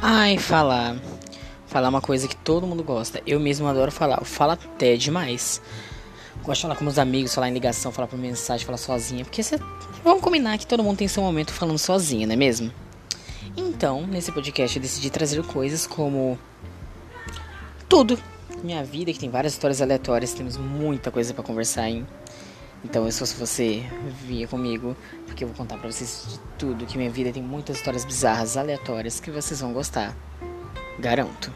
Ai, falar. Falar uma coisa que todo mundo gosta. Eu mesmo adoro falar. Eu falo até demais. Gosto de falar com meus amigos, falar em ligação, falar por mensagem, falar sozinha. Porque cê... vamos combinar que todo mundo tem seu momento falando sozinho, não é mesmo? Então, nesse podcast eu decidi trazer coisas como. Tudo. Minha vida, que tem várias histórias aleatórias, temos muita coisa para conversar, hein? Então, se você vir comigo, porque eu vou contar pra vocês de tudo, que minha vida tem muitas histórias bizarras, aleatórias, que vocês vão gostar. Garanto.